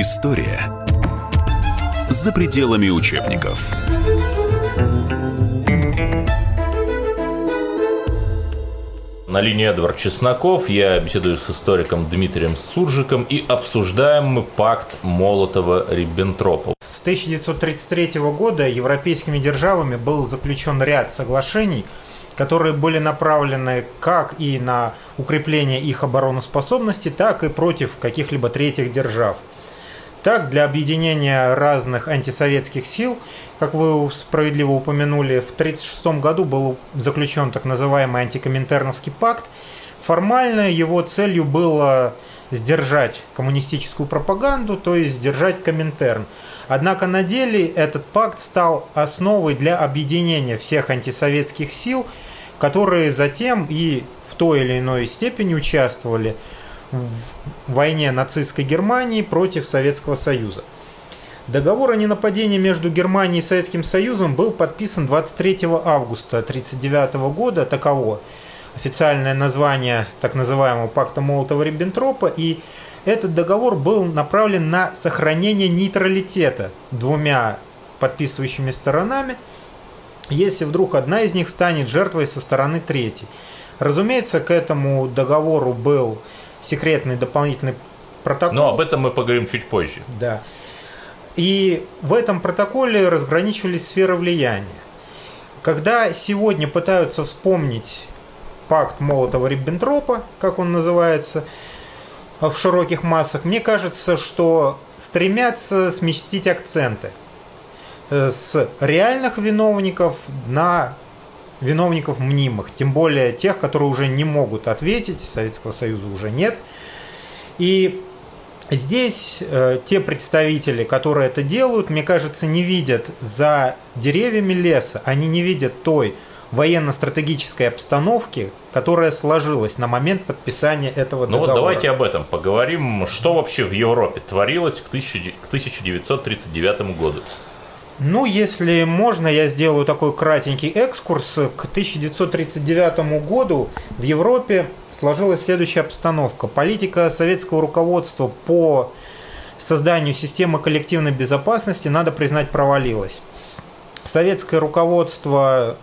История за пределами учебников. На линии Эдвард Чесноков. Я беседую с историком Дмитрием Суржиком и обсуждаем мы пакт Молотова-Риббентропа. С 1933 года европейскими державами был заключен ряд соглашений, которые были направлены как и на укрепление их обороноспособности, так и против каких-либо третьих держав. Так, для объединения разных антисоветских сил, как вы справедливо упомянули, в 1936 году был заключен так называемый антикоминтерновский пакт. Формально его целью было сдержать коммунистическую пропаганду, то есть сдержать Коминтерн. Однако на деле этот пакт стал основой для объединения всех антисоветских сил, которые затем и в той или иной степени участвовали войне нацистской Германии против Советского Союза. Договор о ненападении между Германией и Советским Союзом был подписан 23 августа 1939 года. Таково официальное название так называемого пакта Молотова-Риббентропа. И этот договор был направлен на сохранение нейтралитета двумя подписывающими сторонами, если вдруг одна из них станет жертвой со стороны третьей. Разумеется, к этому договору был секретный дополнительный протокол. Но об этом мы поговорим чуть позже. Да. И в этом протоколе разграничивались сферы влияния. Когда сегодня пытаются вспомнить пакт Молотова-Риббентропа, как он называется, в широких массах, мне кажется, что стремятся сместить акценты э, с реальных виновников на виновников мнимых, тем более тех, которые уже не могут ответить, Советского Союза уже нет. И здесь э, те представители, которые это делают, мне кажется, не видят за деревьями леса, они не видят той военно-стратегической обстановки, которая сложилась на момент подписания этого договора. Ну вот давайте об этом поговорим. Что вообще в Европе творилось к 1939 году? Ну, если можно, я сделаю такой кратенький экскурс. К 1939 году в Европе сложилась следующая обстановка. Политика советского руководства по созданию системы коллективной безопасности, надо признать, провалилась. Советское руководство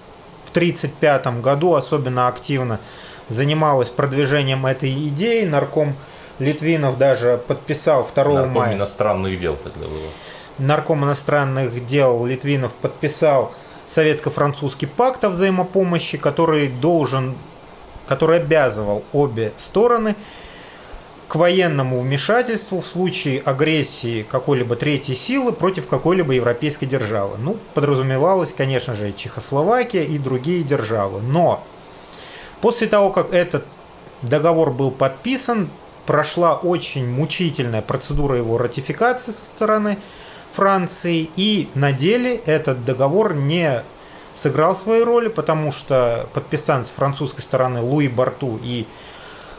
в 1935 году особенно активно занималось продвижением этой идеи. Нарком Литвинов даже подписал 2 Нарком мая. иностранных дел тогда было нарком иностранных дел Литвинов подписал советско-французский пакт о взаимопомощи, который должен, который обязывал обе стороны к военному вмешательству в случае агрессии какой-либо третьей силы против какой-либо европейской державы. Ну, подразумевалось, конечно же, и Чехословакия, и другие державы. Но после того, как этот договор был подписан, прошла очень мучительная процедура его ратификации со стороны Франции, и на деле этот договор не сыграл своей роли, потому что подписан с французской стороны Луи Барту, и,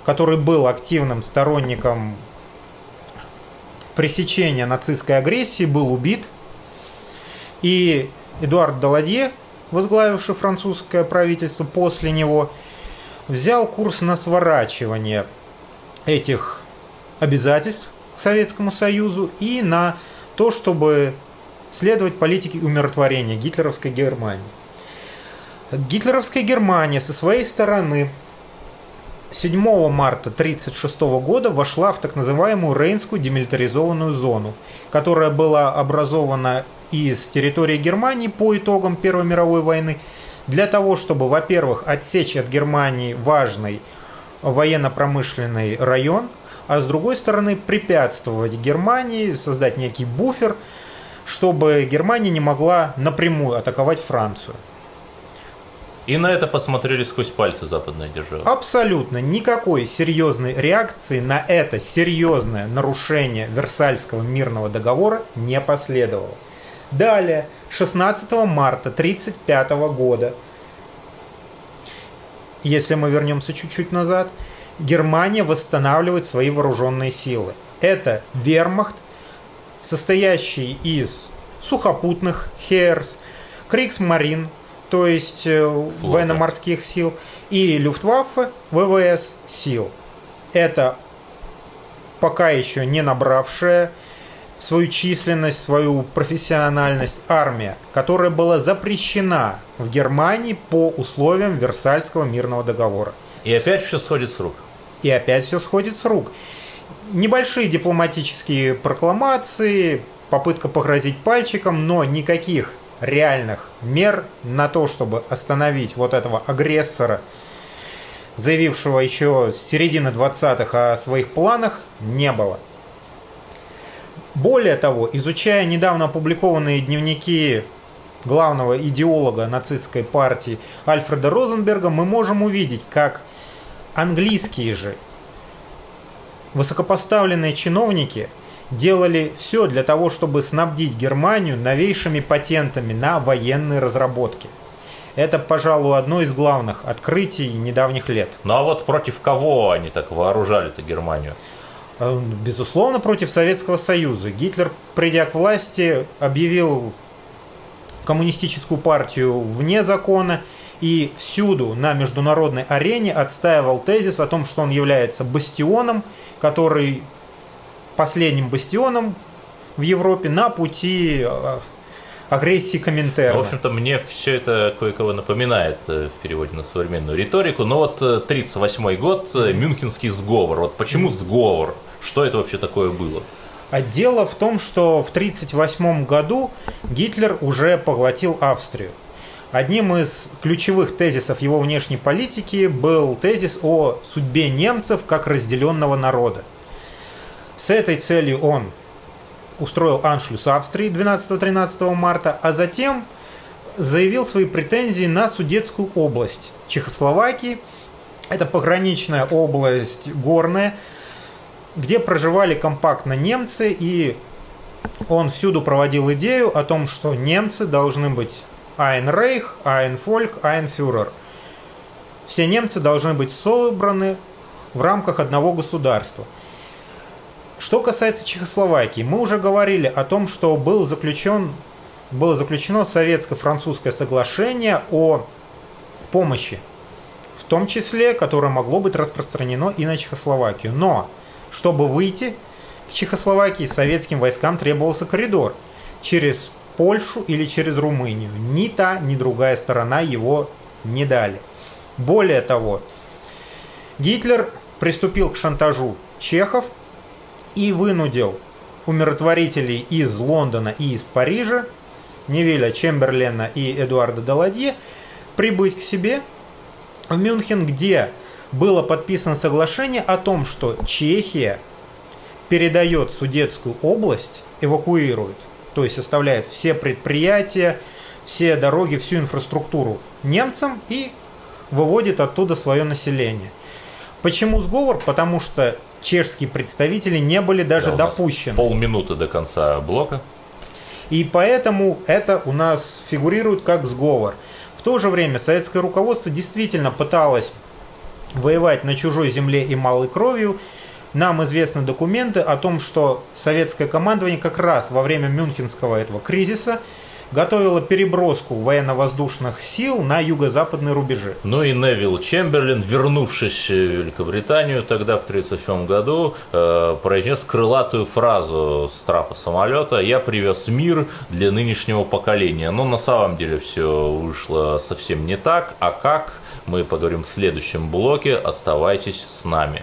который был активным сторонником пресечения нацистской агрессии, был убит. И Эдуард Даладье, возглавивший французское правительство после него, взял курс на сворачивание этих обязательств к Советскому Союзу и на то, чтобы следовать политике умиротворения гитлеровской Германии. Гитлеровская Германия со своей стороны 7 марта 1936 года вошла в так называемую Рейнскую демилитаризованную зону, которая была образована из территории Германии по итогам Первой мировой войны для того, чтобы, во-первых, отсечь от Германии важный военно-промышленный район – а с другой стороны препятствовать Германии, создать некий буфер, чтобы Германия не могла напрямую атаковать Францию. И на это посмотрели сквозь пальцы западные державы. Абсолютно никакой серьезной реакции на это серьезное нарушение Версальского мирного договора не последовало. Далее, 16 марта 1935 года, если мы вернемся чуть-чуть назад, Германия восстанавливает свои вооруженные силы. Это вермахт, состоящий из сухопутных Херс, Криксмарин, то есть э, военно-морских сил, и Люфтваффе, ВВС сил. Это пока еще не набравшая свою численность, свою профессиональность армия, которая была запрещена в Германии по условиям Версальского мирного договора. И опять все сходит с рук. И опять все сходит с рук. Небольшие дипломатические прокламации, попытка погрозить пальчиком, но никаких реальных мер на то, чтобы остановить вот этого агрессора, заявившего еще с середины 20-х о своих планах, не было. Более того, изучая недавно опубликованные дневники главного идеолога нацистской партии Альфреда Розенберга, мы можем увидеть, как английские же высокопоставленные чиновники делали все для того, чтобы снабдить Германию новейшими патентами на военные разработки. Это, пожалуй, одно из главных открытий недавних лет. Ну а вот против кого они так вооружали-то Германию? Э, безусловно, против Советского Союза. Гитлер, придя к власти, объявил коммунистическую партию вне закона и всюду на международной арене отстаивал тезис о том, что он является бастионом, который последним бастионом в Европе на пути э, агрессии Коминтерна. В общем-то, мне все это кое-кого напоминает э, в переводе на современную риторику. Но вот 1938 э, год, Мюнхенский сговор. Вот почему сговор? Что это вообще такое было? А дело в том, что в 1938 году Гитлер уже поглотил Австрию. Одним из ключевых тезисов его внешней политики был тезис о судьбе немцев как разделенного народа. С этой целью он устроил аншлюс Австрии 12-13 марта, а затем заявил свои претензии на Судетскую область Чехословакии. Это пограничная область горная, где проживали компактно немцы, и он всюду проводил идею о том, что немцы должны быть Ein Reich, Ein Volk, Ein Führer. Все немцы должны быть собраны в рамках одного государства. Что касается Чехословакии, мы уже говорили о том, что был заключен, было заключено советско-французское соглашение о помощи, в том числе, которое могло быть распространено и на Чехословакию. Но чтобы выйти к Чехословакии, советским войскам требовался коридор через Польшу или через Румынию. Ни та, ни другая сторона его не дали. Более того, Гитлер приступил к шантажу чехов и вынудил умиротворителей из Лондона и из Парижа, Невеля Чемберлена и Эдуарда Даладье, прибыть к себе в Мюнхен, где было подписано соглашение о том, что Чехия передает Судетскую область, эвакуирует, то есть оставляет все предприятия, все дороги, всю инфраструктуру немцам и выводит оттуда свое население. Почему сговор? Потому что чешские представители не были даже да, допущены. Полминуты до конца блока. И поэтому это у нас фигурирует как сговор. В то же время советское руководство действительно пыталось воевать на чужой земле и малой кровью. Нам известны документы о том, что советское командование как раз во время Мюнхенского этого кризиса готовила переброску военно-воздушных сил на юго-западные рубежи. Ну и Невил Чемберлин, вернувшись в Великобританию тогда в 1937 году, э, произнес крылатую фразу с трапа самолета «Я привез мир для нынешнего поколения». Но на самом деле все вышло совсем не так. А как? Мы поговорим в следующем блоке. Оставайтесь с нами.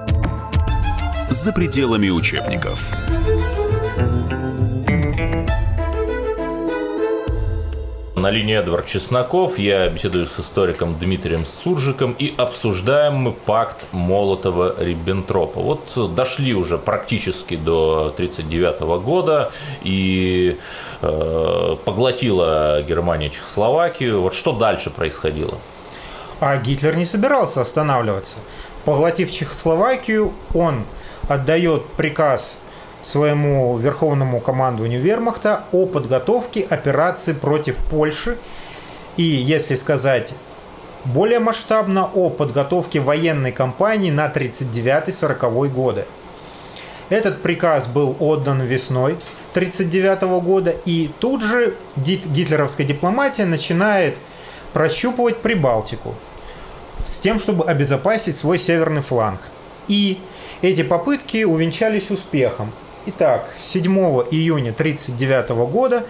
за пределами учебников. На линии Эдвард Чесноков, я беседую с историком Дмитрием Суржиком и обсуждаем мы пакт Молотова-Риббентропа. Вот дошли уже практически до 1939 года и э, поглотила Германия Чехословакию. Вот что дальше происходило? А Гитлер не собирался останавливаться. Поглотив Чехословакию, он отдает приказ своему верховному командованию вермахта о подготовке операции против Польши и, если сказать более масштабно, о подготовке военной кампании на 39-40 годы. Этот приказ был отдан весной 1939 года, и тут же гитлеровская дипломатия начинает прощупывать Прибалтику с тем, чтобы обезопасить свой северный фланг. И эти попытки увенчались успехом. Итак, 7 июня 1939 года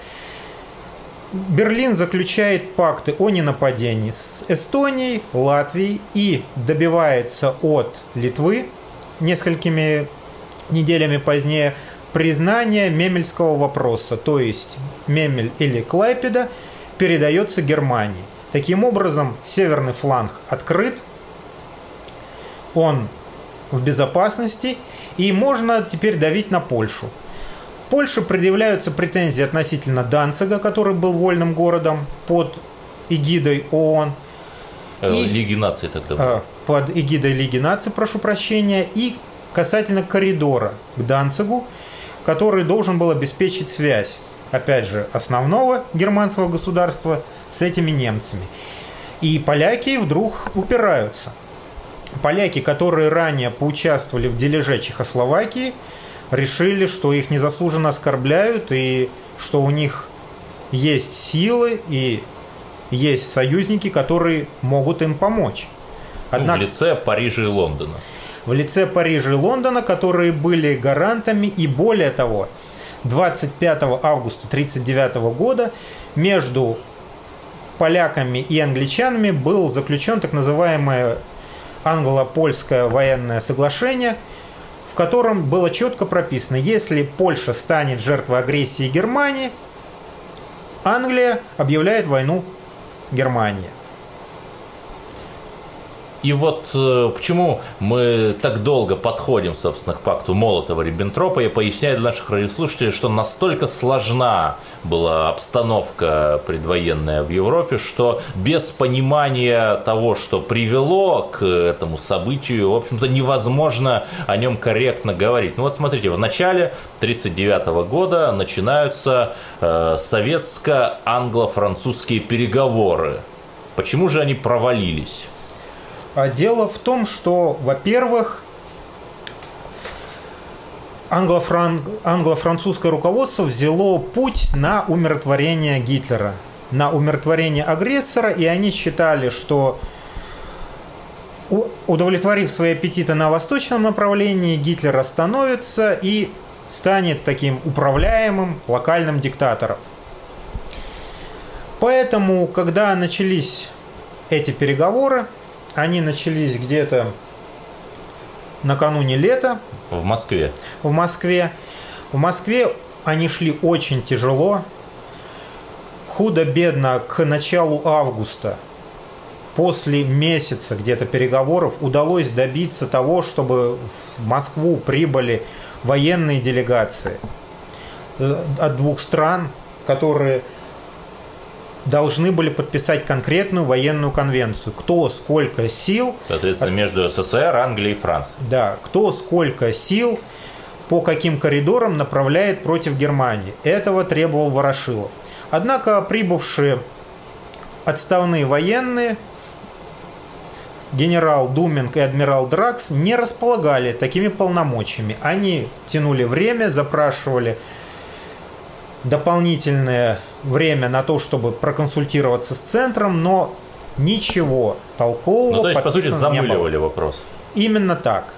Берлин заключает пакты о ненападении с Эстонией, Латвией и добивается от Литвы несколькими неделями позднее признания Мемельского вопроса, то есть Мемель или Клайпеда передается Германии. Таким образом, северный фланг открыт, он в безопасности, и можно теперь давить на Польшу. Польше предъявляются претензии относительно Данцига, который был вольным городом под эгидой ООН. Э, и, Лиги наций тогда был. А, под эгидой Лиги наций, прошу прощения. И касательно коридора к Данцигу, который должен был обеспечить связь, опять же, основного германского государства с этими немцами. И поляки вдруг упираются поляки, которые ранее поучаствовали в дележе Чехословакии, решили, что их незаслуженно оскорбляют и что у них есть силы и есть союзники, которые могут им помочь. Однако, ну, в лице Парижа и Лондона. В лице Парижа и Лондона, которые были гарантами и более того, 25 августа 1939 года между поляками и англичанами был заключен так называемый англо-польское военное соглашение, в котором было четко прописано, если Польша станет жертвой агрессии Германии, Англия объявляет войну Германии. И вот э, почему мы так долго подходим, собственно, к пакту Молотова-Риббентропа, я поясняю для наших радиослушателей, что настолько сложна была обстановка предвоенная в Европе, что без понимания того, что привело к этому событию, в общем-то, невозможно о нем корректно говорить. Ну вот смотрите, в начале 1939 года начинаются э, советско-англо-французские переговоры. Почему же они провалились? А дело в том, что, во-первых, англо-французское руководство взяло путь на умиротворение Гитлера, на умиротворение агрессора, и они считали, что удовлетворив свои аппетиты на восточном направлении, Гитлер остановится и станет таким управляемым локальным диктатором. Поэтому, когда начались эти переговоры, они начались где-то накануне лета. В Москве. В Москве. В Москве они шли очень тяжело. Худо-бедно к началу августа, после месяца где-то переговоров, удалось добиться того, чтобы в Москву прибыли военные делегации э, от двух стран, которые должны были подписать конкретную военную конвенцию. Кто сколько сил... Соответственно, между СССР, Англией и Францией. Да, кто сколько сил по каким коридорам направляет против Германии. Этого требовал Ворошилов. Однако прибывшие отставные военные, генерал Думинг и адмирал Дракс, не располагали такими полномочиями. Они тянули время, запрашивали дополнительное время на то, чтобы проконсультироваться с центром, но ничего толкового. Ну, то есть, по сути, замыливали вопрос. Именно так.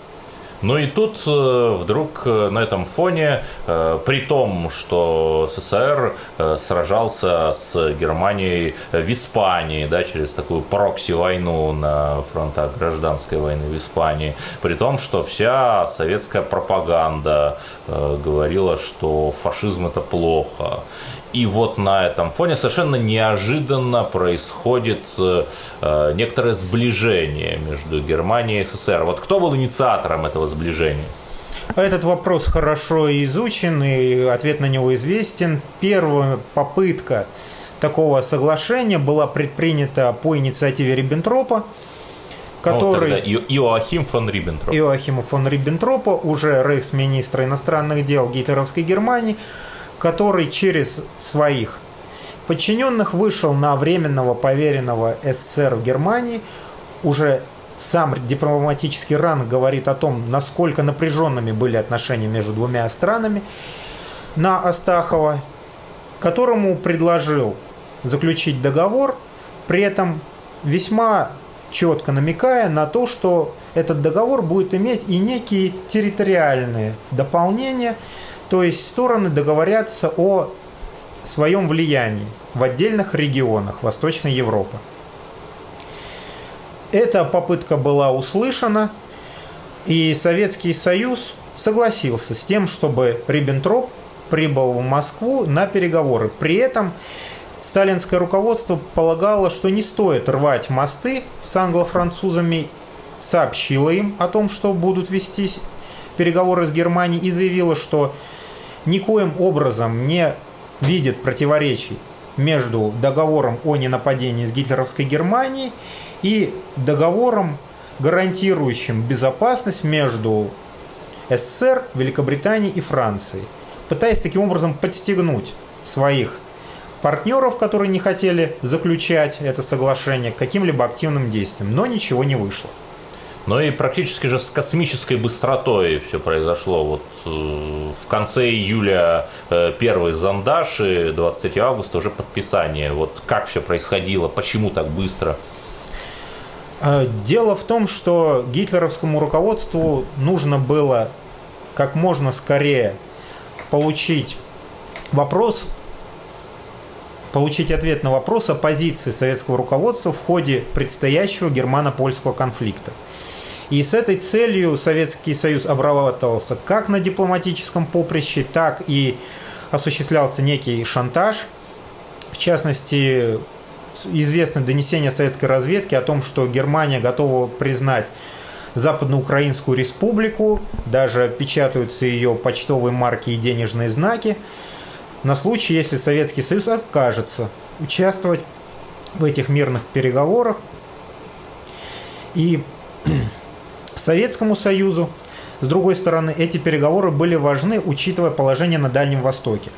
Ну и тут э, вдруг э, на этом фоне, э, при том, что СССР сражался с Германией в Испании, да, через такую прокси-войну на фронтах гражданской войны в Испании, при том, что вся советская пропаганда говорила, что фашизм это плохо. И вот на этом фоне совершенно неожиданно происходит э, э, некоторое сближение между Германией и СССР. Вот кто был инициатором этого сближения? Этот вопрос хорошо изучен, и ответ на него известен. Первая попытка такого соглашения была предпринята по инициативе Риббентропа, который... Ну, тогда Иоахим фон Риббентроп. Иоахима фон Риббентропа, уже рейхсминистра иностранных дел гитлеровской Германии, который через своих подчиненных вышел на временного поверенного СССР в Германии. Уже сам дипломатический ранг говорит о том, насколько напряженными были отношения между двумя странами на Астахова, которому предложил заключить договор, при этом весьма четко намекая на то, что этот договор будет иметь и некие территориальные дополнения, то есть стороны договорятся о своем влиянии в отдельных регионах Восточной Европы. Эта попытка была услышана, и Советский Союз согласился с тем, чтобы Риббентроп прибыл в Москву на переговоры. При этом сталинское руководство полагало, что не стоит рвать мосты с англо-французами, сообщило им о том, что будут вестись переговоры с Германией и заявило, что никоим образом не видит противоречий между договором о ненападении с гитлеровской Германией и договором, гарантирующим безопасность между СССР, Великобританией и Францией, пытаясь таким образом подстегнуть своих партнеров, которые не хотели заключать это соглашение, каким-либо активным действиям. Но ничего не вышло. Ну и практически же с космической быстротой все произошло. Вот э, в конце июля первый зондаж и 23 августа уже подписание. Вот как все происходило, почему так быстро? А, дело в том, что гитлеровскому руководству нужно было как можно скорее получить вопрос, получить ответ на вопрос о позиции советского руководства в ходе предстоящего германо-польского конфликта. И с этой целью Советский Союз обрабатывался как на дипломатическом поприще, так и осуществлялся некий шантаж. В частности, известно донесение советской разведки о том, что Германия готова признать Западноукраинскую республику, даже печатаются ее почтовые марки и денежные знаки, на случай, если Советский Союз откажется участвовать в этих мирных переговорах. И Советскому Союзу, с другой стороны, эти переговоры были важны, учитывая положение на Дальнем Востоке.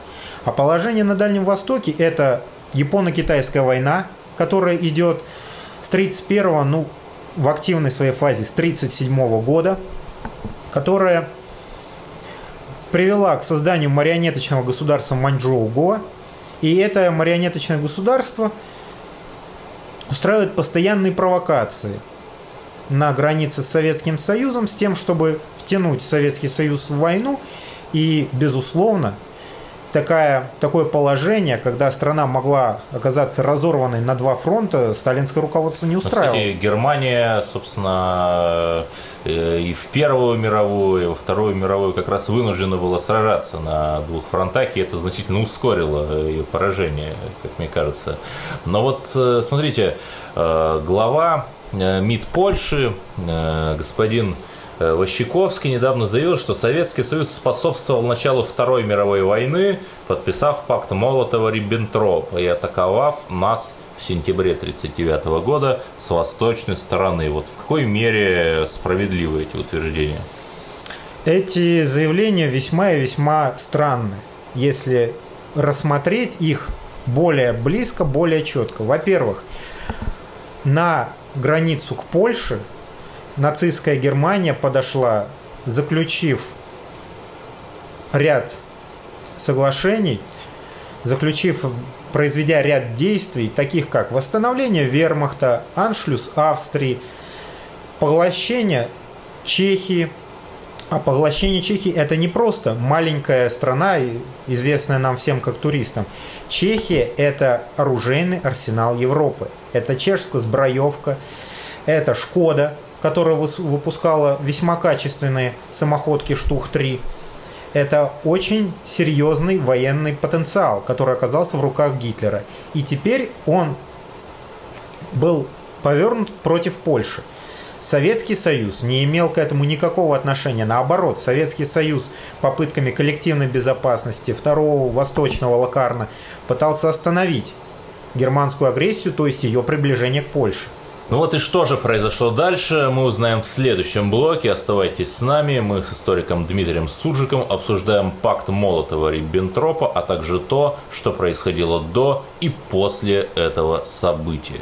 А положение на Дальнем Востоке – это Японо-Китайская война, которая идет с 31 ну, в активной своей фазе с 1937 года, которая привела к созданию марионеточного государства Маньчжоу-Го. И это марионеточное государство устраивает постоянные провокации – на границе с Советским Союзом с тем, чтобы втянуть Советский Союз в войну. И, безусловно, такая, такое положение, когда страна могла оказаться разорванной на два фронта, сталинское руководство не устраивало. Кстати, Германия, собственно, э, и в Первую мировую, и во Вторую мировую как раз вынуждена была сражаться на двух фронтах, и это значительно ускорило ее поражение, как мне кажется. Но вот, э, смотрите, э, глава МИД Польши, э, господин э, Ващиковский недавно заявил, что Советский Союз способствовал началу Второй мировой войны, подписав пакт Молотова-Риббентропа и атаковав нас в сентябре 1939 года с восточной стороны. Вот в какой мере справедливы эти утверждения? Эти заявления весьма и весьма странны, если рассмотреть их более близко, более четко. Во-первых, на границу к Польше нацистская Германия подошла, заключив ряд соглашений, заключив, произведя ряд действий, таких как восстановление вермахта, аншлюз Австрии, поглощение Чехии. А поглощение Чехии это не просто маленькая страна, известная нам всем как туристам. Чехия это оружейный арсенал Европы. Это чешская сброевка, это Шкода, которая выпускала весьма качественные самоходки Штух-3. Это очень серьезный военный потенциал, который оказался в руках Гитлера. И теперь он был повернут против Польши. Советский Союз не имел к этому никакого отношения. Наоборот, Советский Союз попытками коллективной безопасности второго восточного Лакарна пытался остановить германскую агрессию, то есть ее приближение к Польше. Ну вот и что же произошло дальше, мы узнаем в следующем блоке. Оставайтесь с нами. Мы с историком Дмитрием Суржиком обсуждаем пакт Молотова-Риббентропа, а также то, что происходило до и после этого события.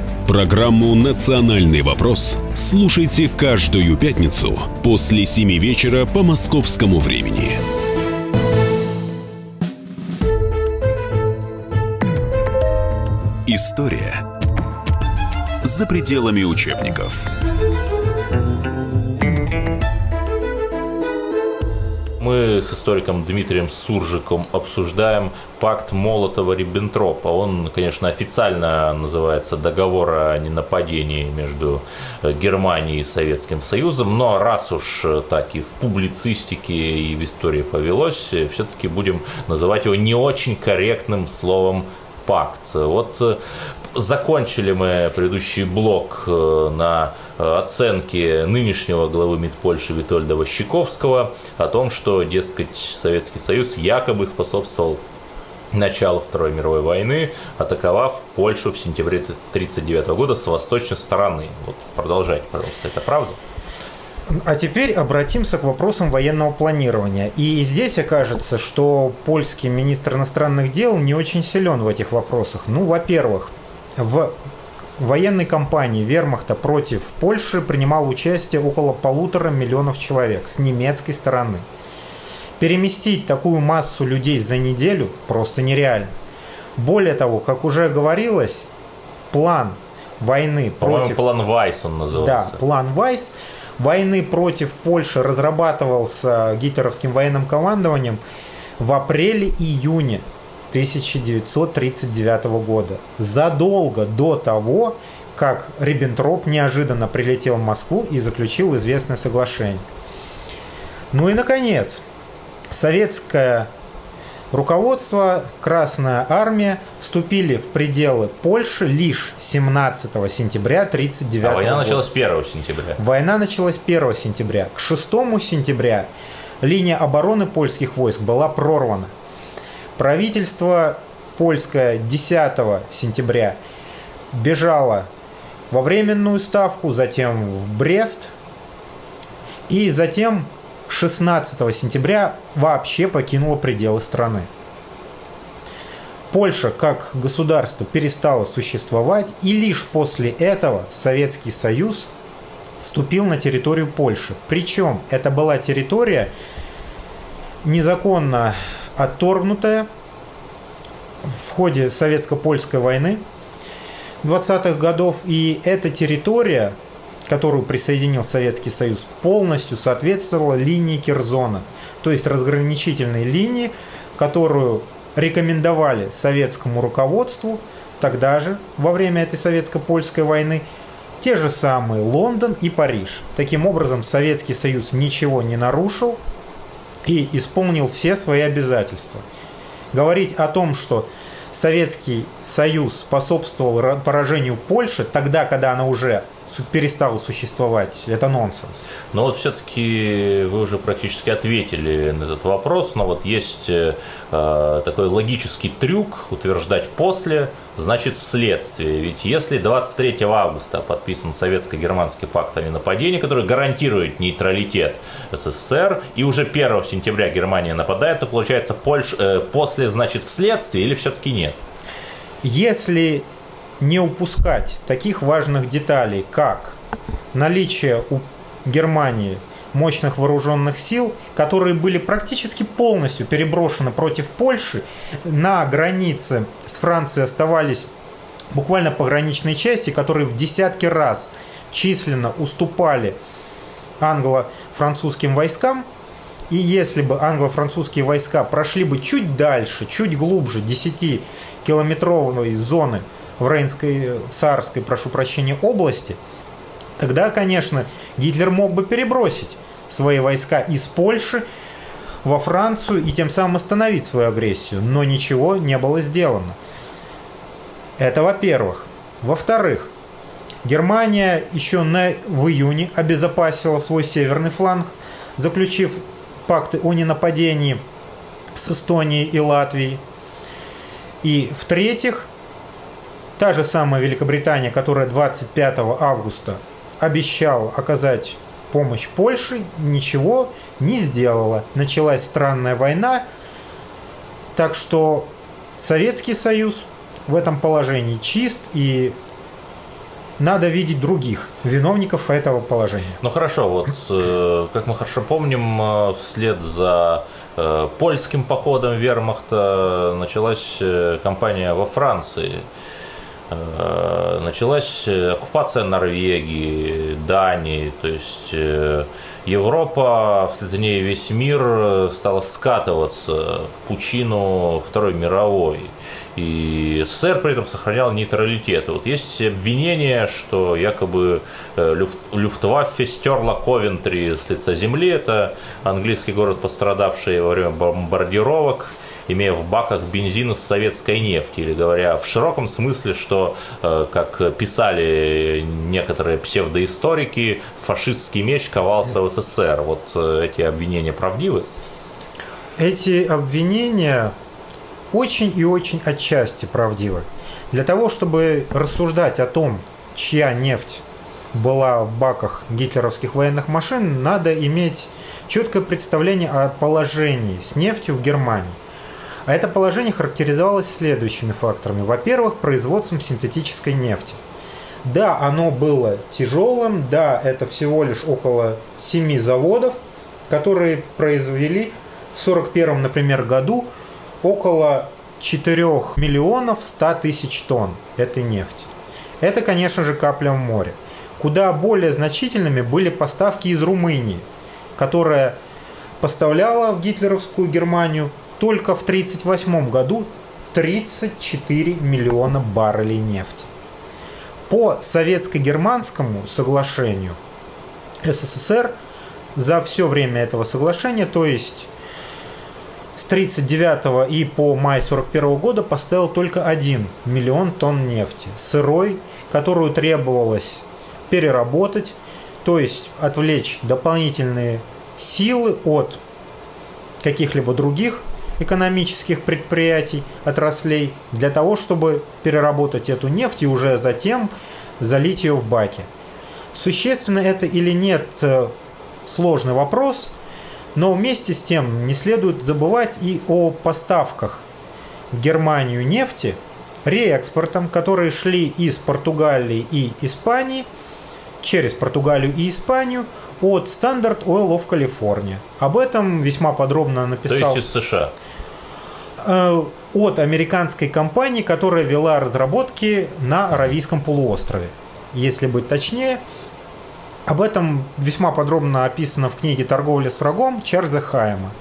Программу «Национальный вопрос» слушайте каждую пятницу после 7 вечера по московскому времени. История за пределами учебников. Мы с историком Дмитрием Суржиком обсуждаем пакт Молотова-Риббентропа. Он, конечно, официально называется договор о ненападении между Германией и Советским Союзом, но раз уж так и в публицистике и в истории повелось, все-таки будем называть его не очень корректным словом пакт. Вот э, закончили мы предыдущий блок э, на э, оценке нынешнего главы МИД Польши Витольда Ващиковского о том, что, дескать, Советский Союз якобы способствовал началу Второй мировой войны, атаковав Польшу в сентябре 1939 года с восточной стороны. Вот продолжайте, пожалуйста, это правда? А теперь обратимся к вопросам военного планирования. И здесь окажется, что польский министр иностранных дел не очень силен в этих вопросах. Ну, во-первых, в военной кампании вермахта против Польши принимало участие около полутора миллионов человек с немецкой стороны. Переместить такую массу людей за неделю просто нереально. Более того, как уже говорилось, план войны против... план Вайс он назывался. Да, план Вайс войны против Польши разрабатывался гитлеровским военным командованием в апреле-июне 1939 года. Задолго до того, как Риббентроп неожиданно прилетел в Москву и заключил известное соглашение. Ну и, наконец, советская Руководство Красная Армия вступили в пределы Польши лишь 17 сентября 1939 а война года. началась 1 сентября. Война началась 1 сентября. К 6 сентября линия обороны польских войск была прорвана. Правительство польское 10 сентября бежало во временную ставку, затем в Брест, и затем 16 сентября вообще покинула пределы страны. Польша как государство перестала существовать, и лишь после этого Советский Союз вступил на территорию Польши. Причем это была территория незаконно отторгнутая в ходе советско-польской войны 20-х годов, и эта территория которую присоединил Советский Союз, полностью соответствовала линии Керзона, то есть разграничительной линии, которую рекомендовали советскому руководству тогда же, во время этой советско-польской войны, те же самые Лондон и Париж. Таким образом, Советский Союз ничего не нарушил и исполнил все свои обязательства. Говорить о том, что Советский Союз способствовал поражению Польши тогда, когда она уже перестал существовать. Это нонсенс. Но вот все-таки вы уже практически ответили на этот вопрос, но вот есть э, такой логический трюк утверждать после, значит вследствие. Ведь если 23 августа подписан советско-германский пакт о ненападении, который гарантирует нейтралитет СССР, и уже 1 сентября Германия нападает, то получается Польша, э, после значит вследствие или все-таки нет? Если не упускать таких важных деталей, как наличие у Германии мощных вооруженных сил, которые были практически полностью переброшены против Польши. На границе с Францией оставались буквально пограничные части, которые в десятки раз численно уступали англо-французским войскам. И если бы англо-французские войска прошли бы чуть дальше, чуть глубже 10-километровой зоны в Рейнской, в Саарской, прошу прощения, области, тогда, конечно, Гитлер мог бы перебросить свои войска из Польши во Францию и тем самым остановить свою агрессию. Но ничего не было сделано. Это во-первых. Во-вторых, Германия еще на, в июне обезопасила свой северный фланг, заключив пакты о ненападении с Эстонией и Латвией. И в-третьих, та же самая Великобритания, которая 25 августа обещала оказать помощь Польше, ничего не сделала. Началась странная война, так что Советский Союз в этом положении чист и надо видеть других виновников этого положения. Ну хорошо, вот э, как мы хорошо помним, э, вслед за э, польским походом вермахта началась кампания во Франции. Э, началась оккупация Норвегии, Дании, то есть э, Европа, вслед за ней весь мир э, стала скатываться в пучину Второй мировой. И СССР при этом сохранял нейтралитет. Вот есть обвинение, что якобы э, Люфтваффе стерла Ковентри с лица земли. Это английский город, пострадавший во время бомбардировок имея в баках бензин из советской нефти, или говоря в широком смысле, что, э, как писали некоторые псевдоисторики, фашистский меч ковался в СССР. Вот э, эти обвинения правдивы? Эти обвинения очень и очень отчасти правдивы. Для того, чтобы рассуждать о том, чья нефть была в баках гитлеровских военных машин, надо иметь четкое представление о положении с нефтью в Германии. А это положение характеризовалось следующими факторами. Во-первых, производством синтетической нефти. Да, оно было тяжелым, да, это всего лишь около 7 заводов, которые произвели в 1941, например, году около 4 миллионов 100 тысяч тонн этой нефти. Это, конечно же, капля в море. Куда более значительными были поставки из Румынии, которая поставляла в гитлеровскую Германию только в 1938 году 34 миллиона баррелей нефти. По советско-германскому соглашению СССР за все время этого соглашения, то есть с 1939 и по май 1941 года поставил только 1 миллион тонн нефти, сырой, которую требовалось переработать, то есть отвлечь дополнительные силы от каких-либо других экономических предприятий, отраслей, для того, чтобы переработать эту нефть и уже затем залить ее в баки. Существенно это или нет, э, сложный вопрос, но вместе с тем не следует забывать и о поставках в Германию нефти, реэкспортом, которые шли из Португалии и Испании, через Португалию и Испанию от Standard Oil of California. Об этом весьма подробно написал... То есть из США? Э, от американской компании, которая вела разработки на Аравийском полуострове. Если быть точнее, об этом весьма подробно описано в книге «Торговля с врагом» Чарльза Хайема.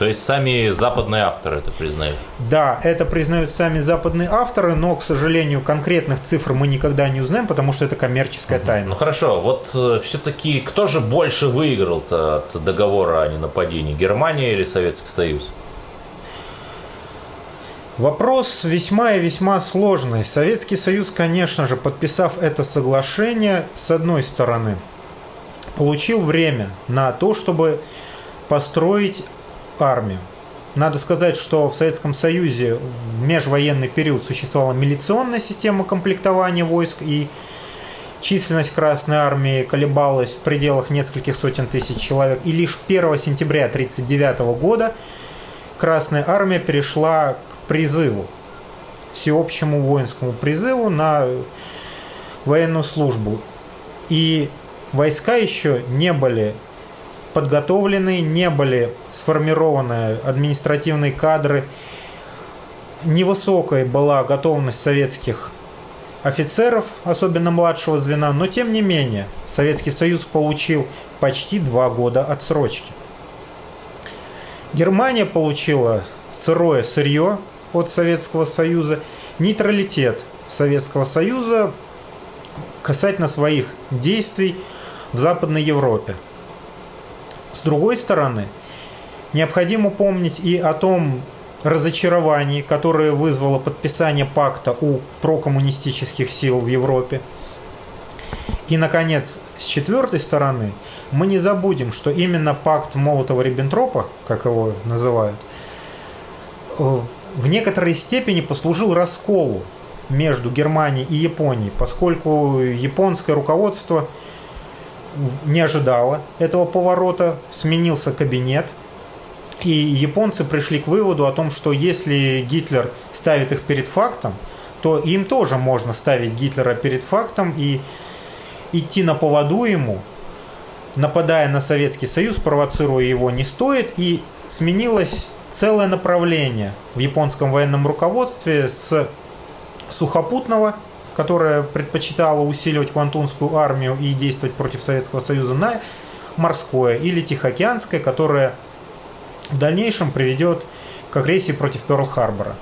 То есть сами западные авторы это признают? Да, это признают сами западные авторы, но, к сожалению, конкретных цифр мы никогда не узнаем, потому что это коммерческая угу. тайна. Ну хорошо, вот э, все-таки кто же больше выиграл от договора о ненападении, Германия или Советский Союз? Вопрос весьма и весьма сложный. Советский Союз, конечно же, подписав это соглашение, с одной стороны, получил время на то, чтобы построить армию. Надо сказать, что в Советском Союзе в межвоенный период существовала милиционная система комплектования войск, и численность Красной Армии колебалась в пределах нескольких сотен тысяч человек. И лишь 1 сентября 1939 года Красная Армия перешла призыву, всеобщему воинскому призыву на военную службу. И войска еще не были подготовлены, не были сформированы административные кадры. Невысокой была готовность советских офицеров, особенно младшего звена, но тем не менее Советский Союз получил почти два года отсрочки. Германия получила сырое сырье от Советского Союза, нейтралитет Советского Союза касательно своих действий в Западной Европе. С другой стороны, необходимо помнить и о том разочаровании, которое вызвало подписание пакта у прокоммунистических сил в Европе. И, наконец, с четвертой стороны, мы не забудем, что именно пакт Молотова-Риббентропа, как его называют, э, в некоторой степени послужил расколу между Германией и Японией, поскольку японское руководство не ожидало этого поворота, сменился кабинет, и японцы пришли к выводу о том, что если Гитлер ставит их перед фактом, то им тоже можно ставить Гитлера перед фактом и идти на поводу ему, нападая на Советский Союз, провоцируя его, не стоит. И сменилось целое направление в японском военном руководстве с сухопутного, которое предпочитало усиливать Квантунскую армию и действовать против Советского Союза, на морское или Тихоокеанское, которое в дальнейшем приведет к агрессии против Перл-Харбора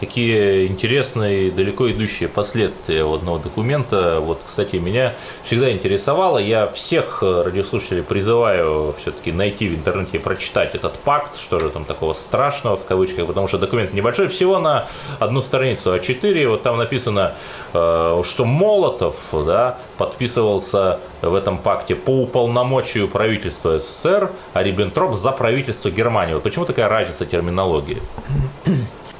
какие интересные, далеко идущие последствия одного документа. Вот, кстати, меня всегда интересовало. Я всех радиослушателей призываю все-таки найти в интернете и прочитать этот пакт, что же там такого страшного в кавычках, потому что документ небольшой, всего на одну страницу А4. Вот там написано, э, что Молотов да, подписывался в этом пакте по уполномочию правительства СССР, а Риббентроп за правительство Германии. Вот почему такая разница терминологии?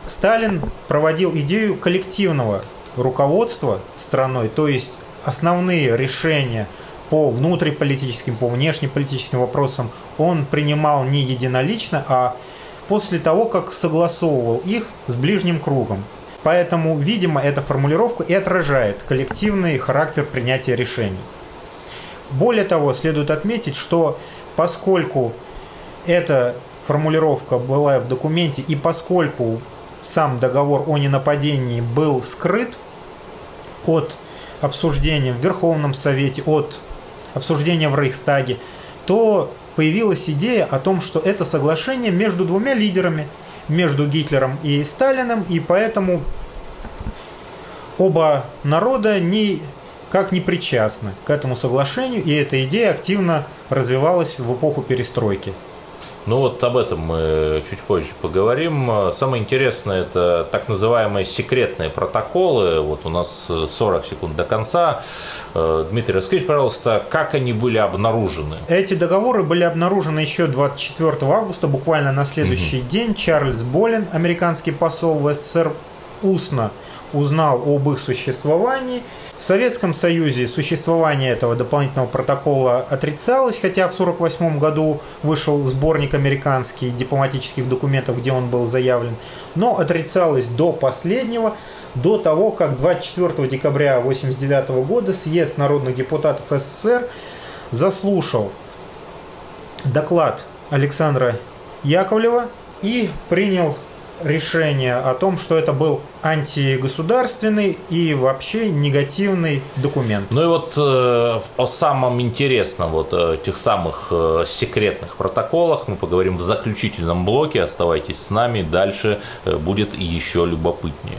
Сталин проводил идею коллективного руководства страной, то есть основные решения по внутриполитическим, по внешнеполитическим вопросам он принимал не единолично, а после того, как согласовывал их с ближним кругом. Поэтому, видимо, эта формулировка и отражает коллективный характер принятия решений. Более того, следует отметить, что поскольку эта формулировка была в документе и поскольку сам договор о ненападении был скрыт от обсуждения в Верховном Совете, от обсуждения в Рейхстаге, то появилась идея о том, что это соглашение между двумя лидерами, между Гитлером и Сталиным, и поэтому оба народа никак не причастны к этому соглашению, и эта идея активно развивалась в эпоху перестройки. Ну вот об этом мы чуть позже поговорим. Самое интересное это так называемые секретные протоколы. Вот у нас 40 секунд до конца. Э, Дмитрий, расскажите, пожалуйста, как они были обнаружены? Эти договоры были обнаружены еще 24 августа, буквально на следующий угу. день. Чарльз Болин, американский посол в СССР, устно узнал об их существовании – в Советском Союзе существование этого дополнительного протокола отрицалось, хотя в 1948 году вышел сборник американских дипломатических документов, где он был заявлен, но отрицалось до последнего, до того, как 24 декабря 1989 года съезд народных депутатов СССР заслушал доклад Александра Яковлева и принял решение о том, что это был антигосударственный и вообще негативный документ. Ну и вот э, о самом интересном, вот э, тех самых э, секретных протоколах мы поговорим в заключительном блоке. Оставайтесь с нами, дальше э, будет еще любопытнее.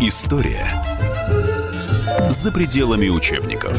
История за пределами учебников.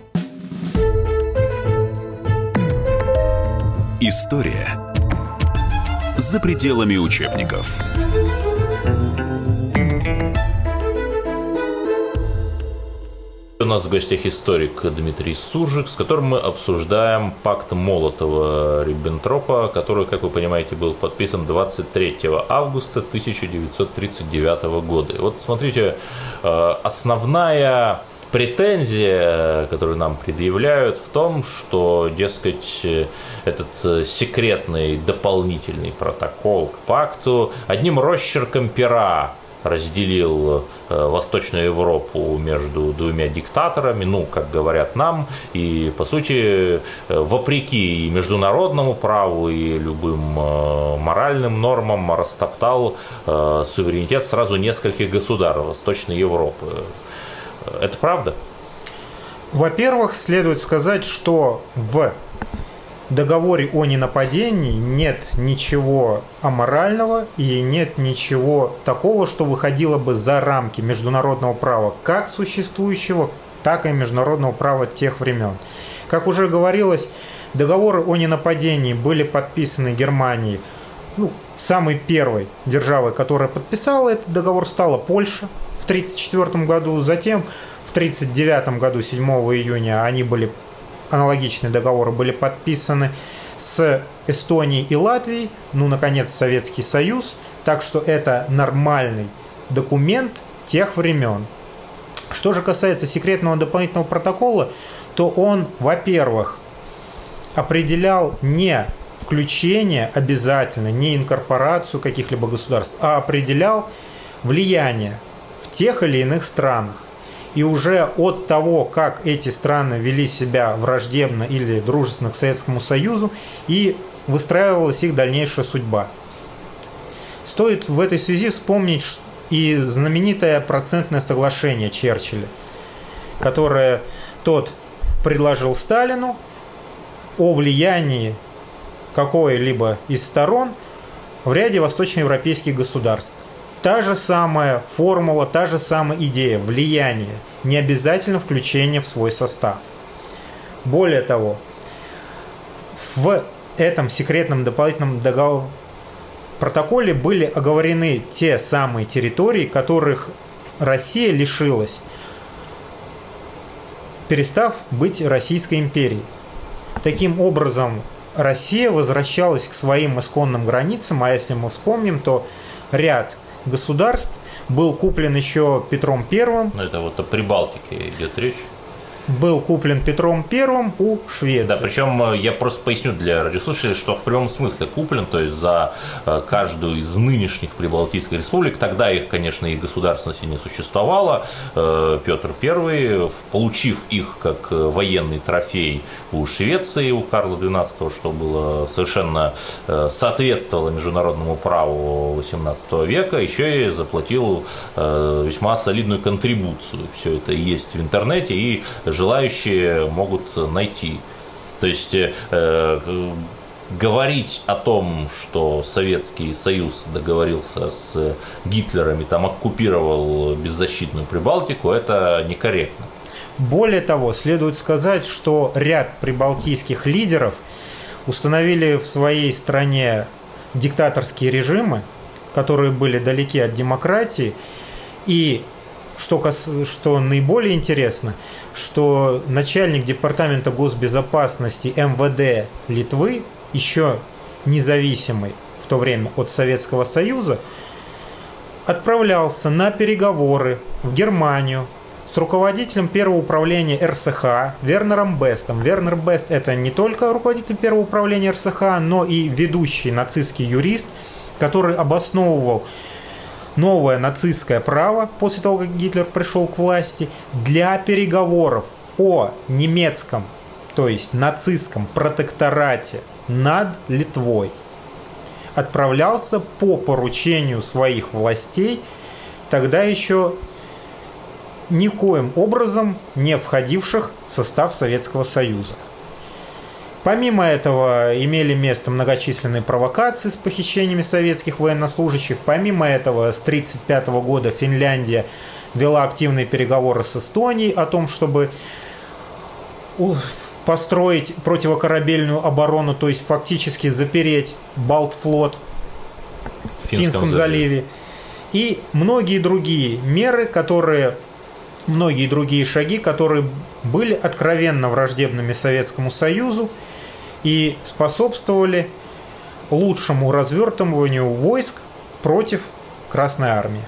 История за пределами учебников. У нас в гостях историк Дмитрий Суржик, с которым мы обсуждаем пакт Молотова-Риббентропа, который, как вы понимаете, был подписан 23 августа 1939 года. И вот смотрите, э, основная претензия, которую нам предъявляют, в том, что, дескать, этот э, секретный дополнительный протокол к пакту одним росчерком пера разделил э, Восточную Европу между двумя диктаторами, ну, как говорят нам, и, по сути, э, вопреки и международному праву, и любым моральным нормам растоптал суверенитет сразу нескольких государств Восточной Европы. Это правда? Во-первых, следует сказать, что в договоре о ненападении нет ничего аморального и нет ничего такого, что выходило бы за рамки международного права, как существующего, так и международного права тех времен. Как уже говорилось, договоры о ненападении были подписаны Германией, ну, самой первой державой, которая подписала этот договор, стала Польша в 1934 году. Затем в 1939 году, 7 июня, они были аналогичные договоры были подписаны с Эстонией и Латвией, ну, наконец, Советский Союз. Так что это нормальный документ тех времен. Что же касается секретного дополнительного протокола, то он, во-первых, определял не включение обязательно, не инкорпорацию каких-либо государств, а определял влияние тех или иных странах. И уже от того, как эти страны вели себя враждебно или дружественно к Советскому Союзу, и выстраивалась их дальнейшая судьба. Стоит в этой связи вспомнить и знаменитое процентное соглашение Черчилля, которое тот предложил Сталину о влиянии какой-либо из сторон в ряде восточноевропейских государств. Та же самая формула, та же самая идея, влияние, не обязательно включение в свой состав. Более того, в этом секретном дополнительном договоре протоколе были оговорены те самые территории, которых Россия лишилась, перестав быть Российской империей. Таким образом, Россия возвращалась к своим исконным границам, а если мы вспомним, то ряд государств был куплен еще Петром Первым. Ну, это вот о Прибалтике идет речь был куплен Петром Первым у Швеции. Да, причем э, я просто поясню для радиослушателей, что в прямом смысле куплен, то есть за э, каждую из нынешних прибалтийских республик, тогда их, конечно, и государственности не существовало, э, Петр Первый, получив их как военный трофей у Швеции, у Карла XII, что было совершенно соответствовало международному праву XVIII века, еще и заплатил весьма солидную контрибуцию. Все это есть в интернете, и желающие могут найти. То есть э, говорить о том, что Советский Союз договорился с Гитлером и там оккупировал беззащитную Прибалтику, это некорректно. Более того, следует сказать, что ряд прибалтийских лидеров установили в своей стране диктаторские режимы, которые были далеки от демократии, и что, что наиболее интересно, что начальник департамента госбезопасности МВД Литвы, еще независимый в то время от Советского Союза, отправлялся на переговоры в Германию с руководителем первого управления РСХ Вернером Бестом. Вернер Бест это не только руководитель первого управления РСХ, но и ведущий нацистский юрист, который обосновывал новое нацистское право после того, как Гитлер пришел к власти, для переговоров о немецком, то есть нацистском протекторате над Литвой отправлялся по поручению своих властей, тогда еще никоим образом не входивших в состав Советского Союза. Помимо этого имели место многочисленные провокации с похищениями советских военнослужащих. Помимо этого с 1935 года Финляндия вела активные переговоры с Эстонией о том, чтобы построить противокорабельную оборону, то есть фактически запереть Балтфлот в Финском, Финском заливе. И многие другие меры, которые многие другие шаги, которые были откровенно враждебными Советскому Союзу и способствовали лучшему развертыванию войск против Красной Армии.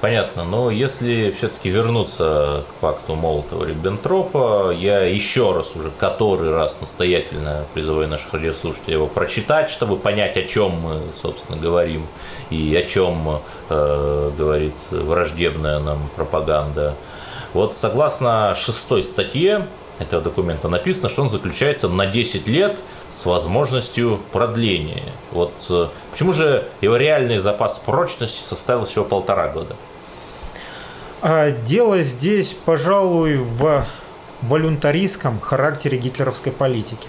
Понятно, но если все-таки вернуться к факту Молотова-Риббентропа, я еще раз, уже который раз настоятельно призываю наших радиослушателей его прочитать, чтобы понять, о чем мы, собственно, говорим и о чем э, говорит враждебная нам пропаганда. Вот согласно шестой статье этого документа написано, что он заключается на 10 лет с возможностью продления. Вот э, почему же его реальный запас прочности составил всего полтора года? А дело здесь, пожалуй, в волюнтаристском характере гитлеровской политики.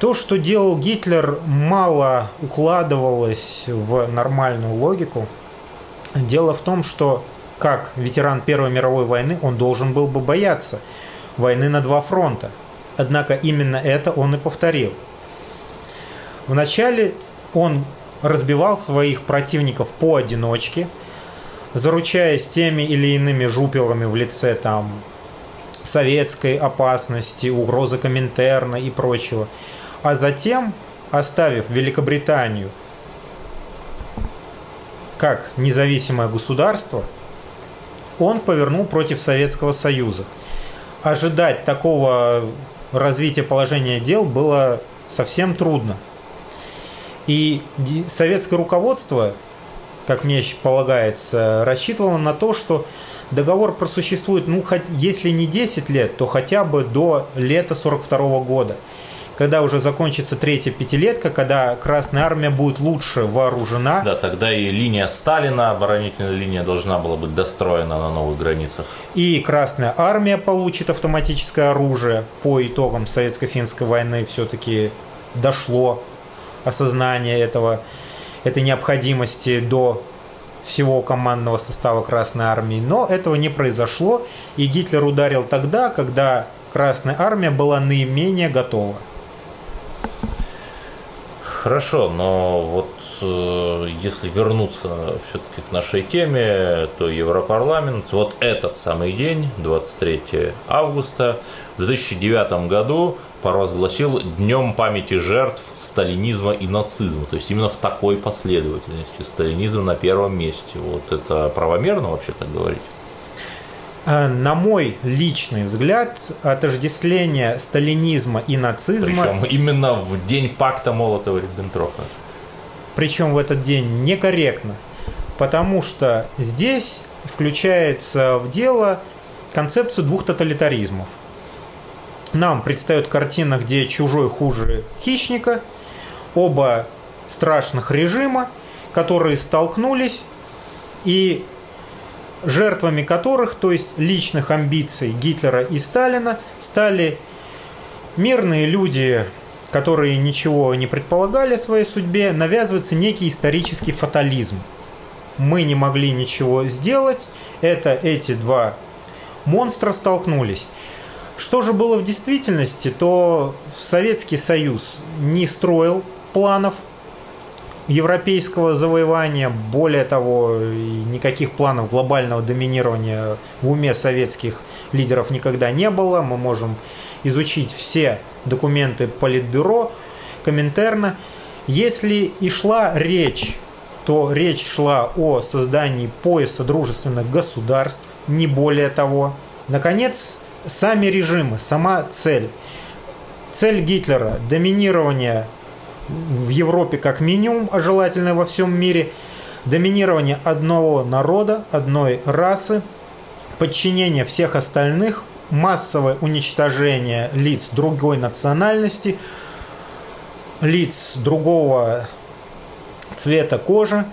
То, что делал Гитлер, мало укладывалось в нормальную логику. Дело в том, что как ветеран Первой мировой войны он должен был бы бояться войны на два фронта. Однако именно это он и повторил. Вначале он разбивал своих противников поодиночке – заручаясь теми или иными жупелами в лице там советской опасности, угрозы Коминтерна и прочего, а затем, оставив Великобританию как независимое государство, он повернул против Советского Союза. Ожидать такого развития положения дел было совсем трудно. И советское руководство как мне полагается, рассчитывала на то, что договор просуществует, ну, если не 10 лет, то хотя бы до лета 42 года, когда уже закончится третья пятилетка, когда Красная Армия будет лучше вооружена. Да, тогда и линия Сталина, оборонительная линия, должна была быть достроена на новых границах. И Красная Армия получит автоматическое оружие. По итогам Советско-финской войны все-таки дошло осознание этого этой необходимости до всего командного состава Красной Армии. Но этого не произошло, и Гитлер ударил тогда, когда Красная Армия была наименее готова. Хорошо, но вот э, если вернуться все-таки к нашей теме, то Европарламент вот этот самый день, 23 августа, в 2009 году провозгласил Днем памяти жертв сталинизма и нацизма. То есть именно в такой последовательности. Сталинизм на первом месте. Вот это правомерно вообще так говорить? А, на мой личный взгляд, отождествление сталинизма и нацизма... Причем именно в день пакта Молотова-Риббентропа. Причем в этот день некорректно, потому что здесь включается в дело концепцию двух тоталитаризмов – нам предстает картина, где чужой хуже хищника, оба страшных режима, которые столкнулись и жертвами которых, то есть личных амбиций Гитлера и Сталина, стали мирные люди, которые ничего не предполагали о своей судьбе, навязывается некий исторический фатализм. Мы не могли ничего сделать, это эти два монстра столкнулись. Что же было в действительности, то Советский Союз не строил планов европейского завоевания, более того, никаких планов глобального доминирования в уме советских лидеров никогда не было. Мы можем изучить все документы Политбюро, Коминтерна. Если и шла речь, то речь шла о создании пояса дружественных государств, не более того. Наконец, сами режимы, сама цель. Цель Гитлера – доминирование в Европе как минимум, а желательно во всем мире, доминирование одного народа, одной расы, подчинение всех остальных, массовое уничтожение лиц другой национальности, лиц другого цвета кожи.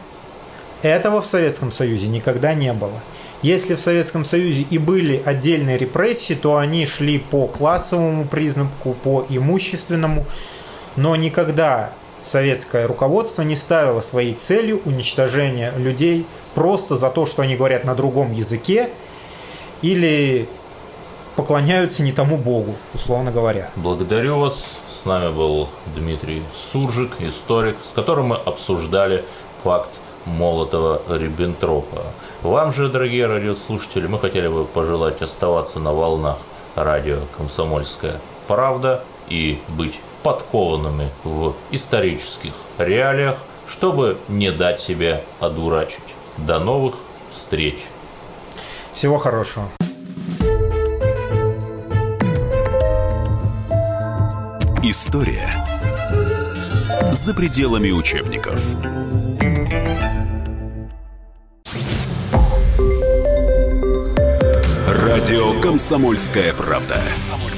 Этого в Советском Союзе никогда не было. Если в Советском Союзе и были отдельные репрессии, то они шли по классовому признаку, по имущественному, но никогда советское руководство не ставило своей целью уничтожение людей просто за то, что они говорят на другом языке или поклоняются не тому Богу, условно говоря. Благодарю вас. С нами был Дмитрий Суржик, историк, с которым мы обсуждали факт Молотова-Риббентропа. Вам же, дорогие радиослушатели, мы хотели бы пожелать оставаться на волнах радио «Комсомольская правда» и быть подкованными в исторических реалиях, чтобы не дать себя одурачить. До новых встреч. Всего хорошего. История за пределами учебников. Радио «Комсомольская правда».